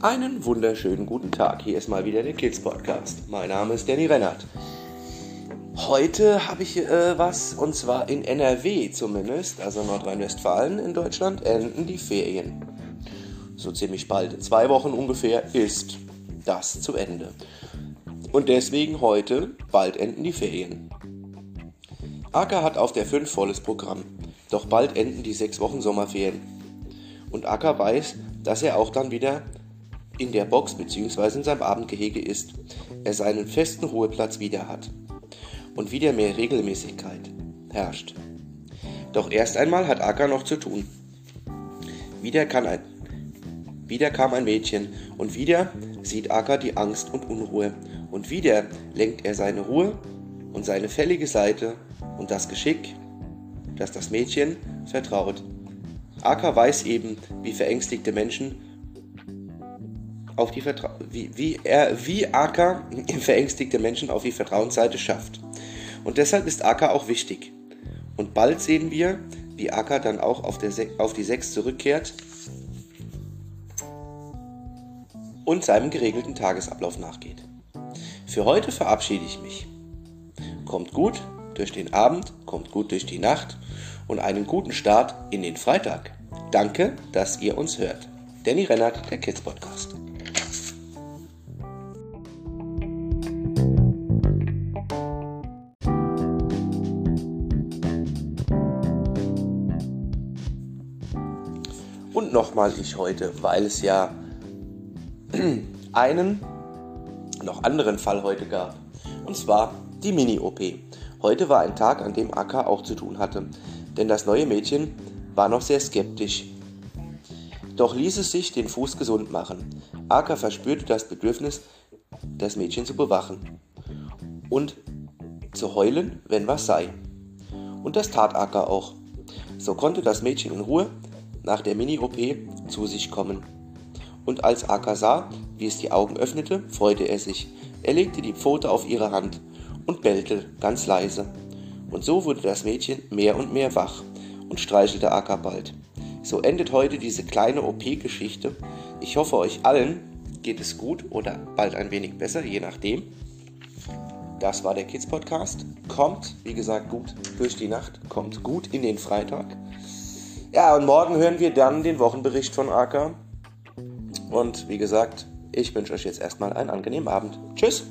Einen wunderschönen guten Tag. Hier ist mal wieder der Kids Podcast. Mein Name ist Danny Rennert. Heute habe ich äh, was und zwar in NRW zumindest, also Nordrhein-Westfalen in Deutschland, enden die Ferien. So ziemlich bald, zwei Wochen ungefähr, ist das zu Ende. Und deswegen heute, bald enden die Ferien. Acker hat auf der 5 volles Programm, doch bald enden die sechs Wochen Sommerferien. Und Acker weiß, dass er auch dann wieder in der Box bzw. in seinem Abendgehege ist, er seinen festen Ruheplatz wieder hat und wieder mehr Regelmäßigkeit herrscht. Doch erst einmal hat Acker noch zu tun. Wieder, ein, wieder kam ein Mädchen und wieder sieht Acker die Angst und Unruhe und wieder lenkt er seine Ruhe und seine fällige Seite und das Geschick, das das Mädchen vertraut. Acker weiß eben, wie verängstigte Menschen auf die Vertra wie, wie, er, wie Aka verängstigte Menschen auf die Vertrauensseite schafft. Und deshalb ist Aka auch wichtig. Und bald sehen wir, wie Aka dann auch auf, auf die 6 zurückkehrt und seinem geregelten Tagesablauf nachgeht. Für heute verabschiede ich mich. Kommt gut durch den Abend, kommt gut durch die Nacht und einen guten Start in den Freitag. Danke, dass ihr uns hört. Danny Rennert, der Kids Podcast. Nochmal ich heute, weil es ja einen noch anderen Fall heute gab. Und zwar die Mini-OP. Heute war ein Tag, an dem Akka auch zu tun hatte, denn das neue Mädchen war noch sehr skeptisch. Doch ließ es sich den Fuß gesund machen. Akka verspürte das Bedürfnis, das Mädchen zu bewachen und zu heulen, wenn was sei. Und das tat Akka auch. So konnte das Mädchen in Ruhe nach der Mini-OP zu sich kommen. Und als Aka sah, wie es die Augen öffnete, freute er sich. Er legte die Pfote auf ihre Hand und bellte ganz leise. Und so wurde das Mädchen mehr und mehr wach und streichelte Aka bald. So endet heute diese kleine OP-Geschichte. Ich hoffe, euch allen geht es gut oder bald ein wenig besser, je nachdem. Das war der Kids Podcast. Kommt, wie gesagt, gut durch die Nacht, kommt gut in den Freitag. Ja, und morgen hören wir dann den Wochenbericht von AK. Und wie gesagt, ich wünsche euch jetzt erstmal einen angenehmen Abend. Tschüss!